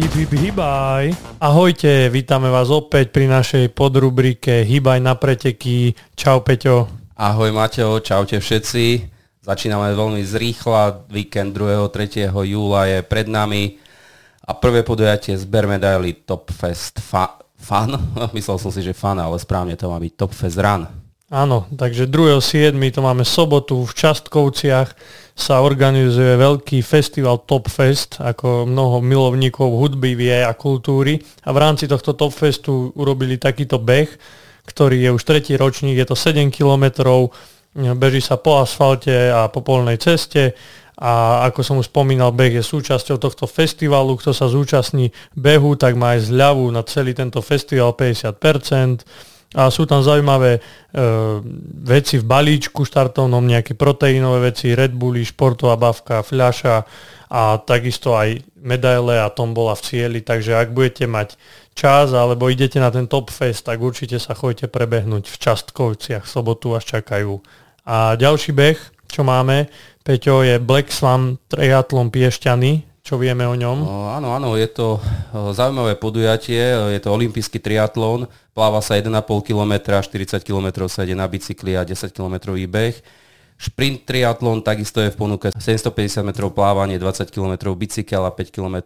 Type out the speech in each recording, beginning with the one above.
Hip, hip, hibaj. Ahojte, vítame vás opäť pri našej podrubrike Hibaj na preteky. Čau Peťo. Ahoj Mateo, čaute všetci. Začíname veľmi zrýchla, víkend 2. 3. júla je pred nami a prvé podujatie zber medaily Top Fest fa- Fun. Myslel som si, že fan, ale správne to má byť Top Fest Run. Áno, takže 2.7. to máme sobotu v Častkovciach sa organizuje veľký festival Top Fest, ako mnoho milovníkov hudby vie a kultúry. A v rámci tohto Top Festu urobili takýto beh, ktorý je už tretí ročník, je to 7 kilometrov, beží sa po asfalte a po polnej ceste a ako som už spomínal, beh je súčasťou tohto festivalu. Kto sa zúčastní behu, tak má aj zľavu na celý tento festival 50% a sú tam zaujímavé e, veci v balíčku štartovnom, nejaké proteínové veci, Red Bulli, športová bavka, fľaša a takisto aj medaile a tom bola v cieli, takže ak budete mať čas alebo idete na ten Top Fest, tak určite sa chodite prebehnúť v Častkovciach, v sobotu až čakajú. A ďalší beh, čo máme, Peťo, je Black Swan Triathlon Piešťany, čo vieme o ňom? O, áno, áno, je to zaujímavé podujatie, je to olimpijský triatlon, pláva sa 1,5 km, 40 km sa ide na bicykli a 10 km beh. Šprint triatlon takisto je v ponuke 750 metrov plávanie, 20 km bicykel a 5 km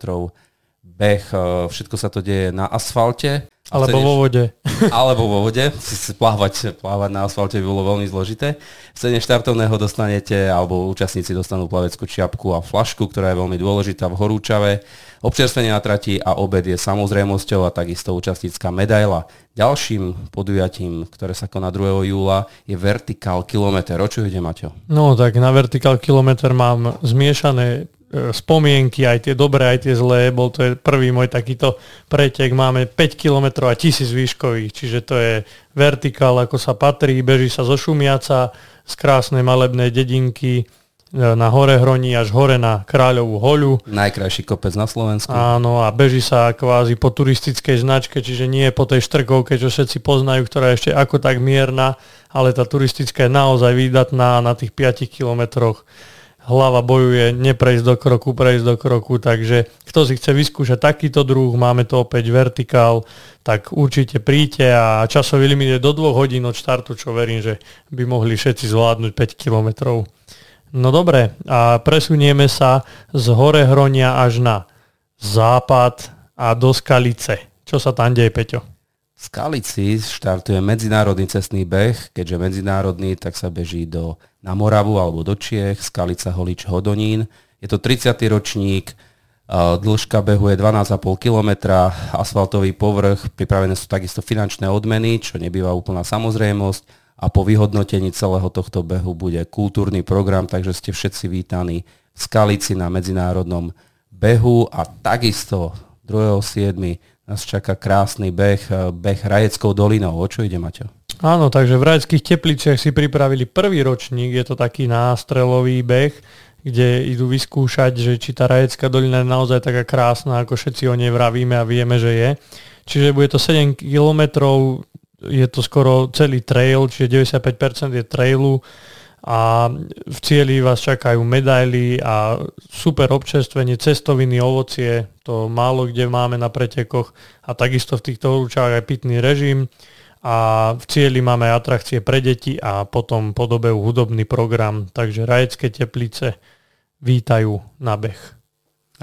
beh, všetko sa to deje na asfalte. Alebo vo vode. Alebo vo vode. Plávať, plávať na asfalte by bolo veľmi zložité. V cene štartovného dostanete, alebo účastníci dostanú plaveckú čiapku a flašku, ktorá je veľmi dôležitá v horúčave. Občerstvenie na trati a obed je samozrejmosťou a takisto účastnícka medaila. Ďalším podujatím, ktoré sa koná 2. júla, je Vertikál kilometr. O čo ide, Maťo? No tak na Vertikál kilometr mám zmiešané spomienky, aj tie dobré, aj tie zlé. Bol to je prvý môj takýto pretek. Máme 5 km a 1000 výškových, čiže to je vertikál, ako sa patrí. Beží sa zo Šumiaca z krásnej malebnej dedinky e, na hore Hroní až hore na Kráľovú hoľu. Najkrajší kopec na Slovensku. Áno, a beží sa kvázi po turistickej značke, čiže nie po tej štrkovke, čo všetci poznajú, ktorá je ešte ako tak mierna, ale tá turistická je naozaj výdatná na tých 5 kilometroch hlava bojuje neprejsť do kroku, prejsť do kroku, takže kto si chce vyskúšať takýto druh, máme to opäť vertikál, tak určite príďte a časový limit je do dvoch hodín od štartu, čo verím, že by mohli všetci zvládnuť 5 kilometrov. No dobre, a presunieme sa z hore Hronia až na západ a do Skalice. Čo sa tam deje, Peťo? V Skalici štartuje medzinárodný cestný beh, keďže medzinárodný, tak sa beží do, na Moravu alebo do Čiech, Skalica, Holič, Hodonín. Je to 30. ročník, dĺžka behu je 12,5 km, asfaltový povrch, pripravené sú takisto finančné odmeny, čo nebýva úplná samozrejmosť a po vyhodnotení celého tohto behu bude kultúrny program, takže ste všetci vítaní v Skalici na medzinárodnom behu a takisto 2.7 nás čaká krásny beh, eh, beh Rajeckou dolinou. O čo ide, Maťo? Áno, takže v Rajeckých tepliciach si pripravili prvý ročník, je to taký nástrelový beh, kde idú vyskúšať, že či tá Rajecká dolina je naozaj taká krásna, ako všetci o nej vravíme a vieme, že je. Čiže bude to 7 kilometrov, je to skoro celý trail, čiže 95% je trailu a v cieli vás čakajú medaily a super občerstvenie, cestoviny, ovocie, to málo kde máme na pretekoch a takisto v týchto horúčach aj pitný režim a v cieli máme atrakcie pre deti a potom podobeu hudobný program, takže rajecké teplice vítajú na beh.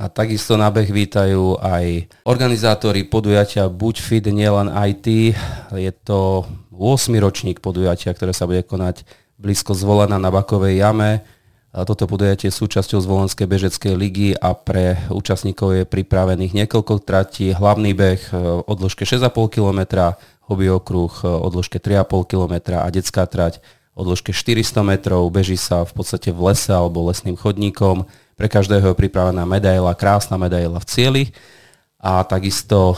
A takisto na beh vítajú aj organizátori podujatia Buď Fit, nielen IT. Je to 8. ročník podujatia, ktoré sa bude konať blízko zvolená na Bakovej jame. Toto podujatie je súčasťou Zvolenskej bežeckej ligy a pre účastníkov je pripravených niekoľko tratí. Hlavný beh o dĺžke 6,5 km, hobby okruh o dĺžke 3,5 km a detská trať o dĺžke 400 metrov. Beží sa v podstate v lese alebo lesným chodníkom. Pre každého je pripravená medaila, krásna medaila v cieli a takisto uh,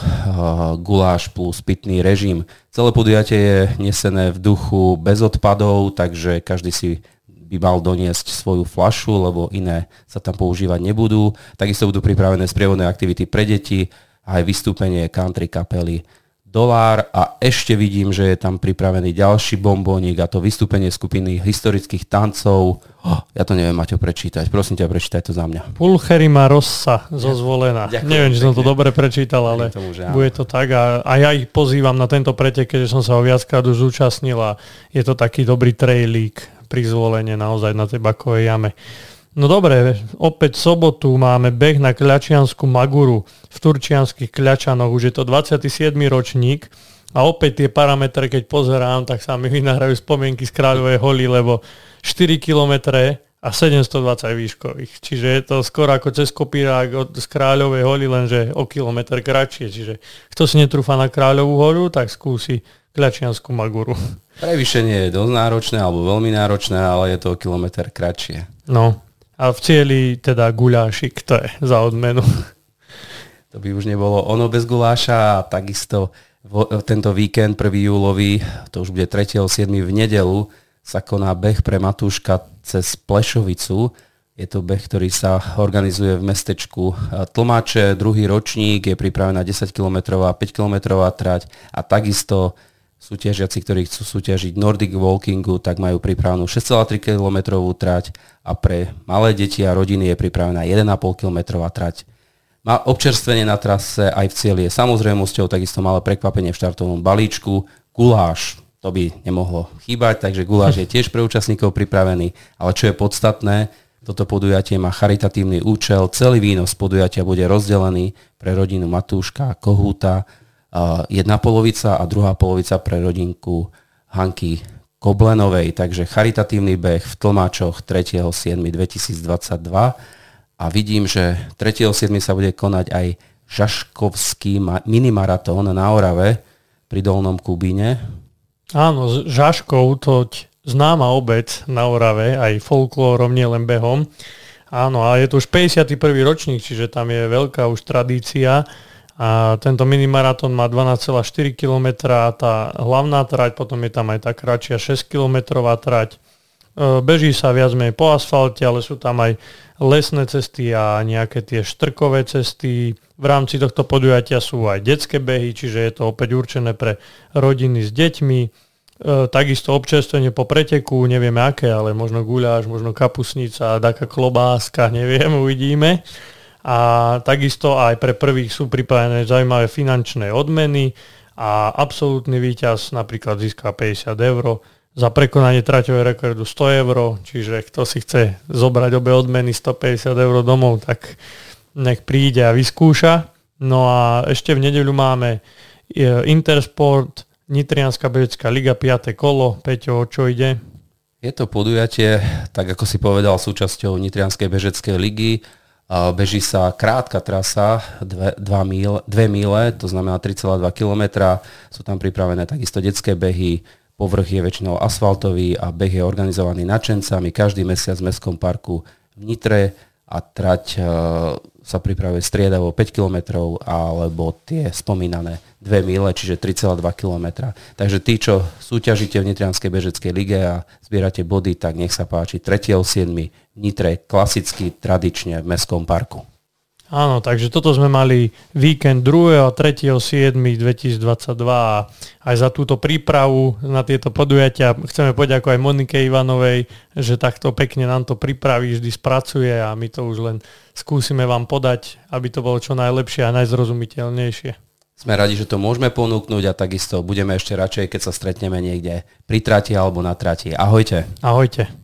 guláš plus pitný režim. Celé podujatie je nesené v duchu bez odpadov, takže každý si by mal doniesť svoju flašu, lebo iné sa tam používať nebudú. Takisto budú pripravené sprievodné aktivity pre deti a aj vystúpenie country kapely dolár a ešte vidím, že je tam pripravený ďalší bombónik a to vystúpenie skupiny historických tancov. Oh, ja to neviem, Maťo, prečítať. Prosím ťa, prečítaj to za mňa. Pulcherima Rossa zo Zvolená. Ďakujem, neviem, či som to dobre prečítal, ale tomu, bude to tak. A, a ja ich pozývam na tento pretek, keďže som sa ho viackrát už zúčastnil a je to taký dobrý trailík pri zvolenie naozaj na tej bakovej jame. No dobre, opäť sobotu máme beh na Kľačiansku Maguru v Turčianských Kľačanoch. Už je to 27. ročník a opäť tie parametre, keď pozerám, tak sa mi vynárajú spomienky z Kráľovej holy, lebo 4 km a 720 výškových. Čiže je to skoro ako cez kopírák od, z Kráľovej holy, lenže o kilometr kratšie. Čiže kto si netrúfa na Kráľovú horu, tak skúsi Kľačiansku Maguru. Prevýšenie je dosť náročné alebo veľmi náročné, ale je to o kilometr kratšie. No, a v cieli teda gulášik, to je za odmenu. To by už nebolo ono bez guláša a takisto vo, tento víkend 1. júlový, to už bude 3.7. v nedelu, sa koná beh pre Matúška cez Plešovicu. Je to beh, ktorý sa organizuje v mestečku Tlmáče, druhý ročník, je pripravená 10 km a 5 km trať a takisto súťažiaci, ktorí chcú súťažiť Nordic Walkingu, tak majú pripravenú 6,3 km trať a pre malé deti a rodiny je pripravená 1,5 km trať. Má občerstvenie na trase aj v cieli je samozrejmosťou, takisto malé prekvapenie v štartovom balíčku. Guláš, to by nemohlo chýbať, takže guláš je tiež pre účastníkov pripravený, ale čo je podstatné, toto podujatie má charitatívny účel, celý výnos podujatia bude rozdelený pre rodinu Matúška, Kohúta, jedna polovica a druhá polovica pre rodinku Hanky Koblenovej. Takže charitatívny beh v Tlmačoch 3.7.2022 a vidím, že 3.7. sa bude konať aj Žaškovský minimaratón na Orave pri Dolnom Kubíne. Áno, Žaškov, to známa obec na Orave, aj folklórom, nielen behom. Áno, a je to už 51. ročník, čiže tam je veľká už tradícia a tento minimaratón má 12,4 km, tá hlavná trať, potom je tam aj tá kratšia 6 km trať. E, beží sa viac menej po asfalte, ale sú tam aj lesné cesty a nejaké tie štrkové cesty. V rámci tohto podujatia sú aj detské behy, čiže je to opäť určené pre rodiny s deťmi. E, takisto občerstvenie po preteku, nevieme aké, ale možno guľáš, možno kapusnica, taká klobáska, neviem, uvidíme a takisto aj pre prvých sú pripravené zaujímavé finančné odmeny a absolútny víťaz napríklad získa 50 eur za prekonanie traťového rekordu 100 eur, čiže kto si chce zobrať obe odmeny 150 eur domov, tak nech príde a vyskúša. No a ešte v nedeľu máme e, Intersport, Nitrianská bežecká liga, 5. kolo. Peťo, o čo ide? Je to podujatie, tak ako si povedal, súčasťou Nitrianskej bežeckej ligy Beží sa krátka trasa, 2 míle, míle, to znamená 3,2 km. Sú tam pripravené takisto detské behy, povrch je väčšinou asfaltový a beh je organizovaný nadšencami každý mesiac v Mestskom parku v Nitre a trať e, sa pripravuje striedavo 5 km alebo tie spomínané 2 mile, čiže 3,2 km. Takže tí, čo súťažíte v Nitrianskej bežeckej lige a zbierate body, tak nech sa páči 3.7. Nitre klasicky, tradične v Mestskom parku. Áno, takže toto sme mali víkend 2. a 3.7.2022 a aj za túto prípravu na tieto podujatia chceme poďakovať Monike Ivanovej, že takto pekne nám to pripraví, vždy spracuje a my to už len skúsime vám podať, aby to bolo čo najlepšie a najzrozumiteľnejšie. Sme radi, že to môžeme ponúknuť a takisto budeme ešte radšej, keď sa stretneme niekde pri trati alebo na trati. Ahojte. Ahojte.